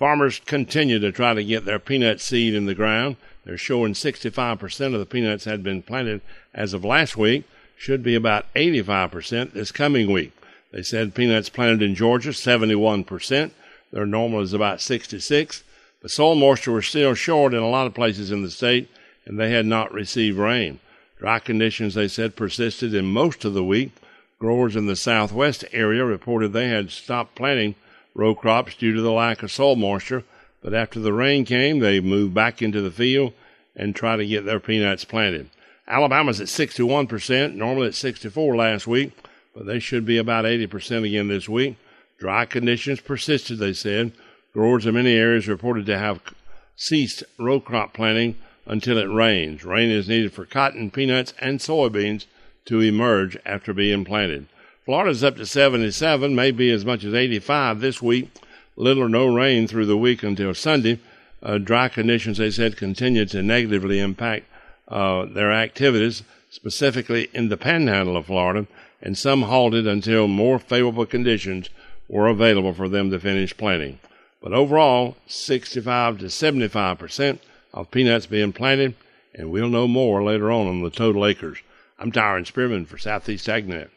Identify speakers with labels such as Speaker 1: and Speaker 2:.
Speaker 1: Farmers continue to try to get their peanut seed in the ground. They're showing 65% of the peanuts had been planted as of last week. Should be about 85% this coming week. They said peanuts planted in Georgia, 71%. Their normal is about 66. But soil moisture was still short in a lot of places in the state, and they had not received rain. Dry conditions, they said, persisted in most of the week. Growers in the southwest area reported they had stopped planting row crops due to the lack of soil moisture, but after the rain came, they moved back into the field and tried to get their peanuts planted. Alabama's at 61%, normally at 64 last week, but they should be about 80% again this week. Dry conditions persisted, they said. Growers in many areas reported to have ceased row crop planting until it rains. Rain is needed for cotton, peanuts, and soybeans to emerge after being planted. Florida's up to 77, maybe as much as 85 this week. Little or no rain through the week until Sunday. Uh, dry conditions, they said, continue to negatively impact uh, their activities, specifically in the panhandle of Florida, and some halted until more favorable conditions were available for them to finish planting. But overall, 65 to 75 percent of peanuts being planted, and we'll know more later on on the total acres. I'm Tyron Spearman for Southeast AgNet.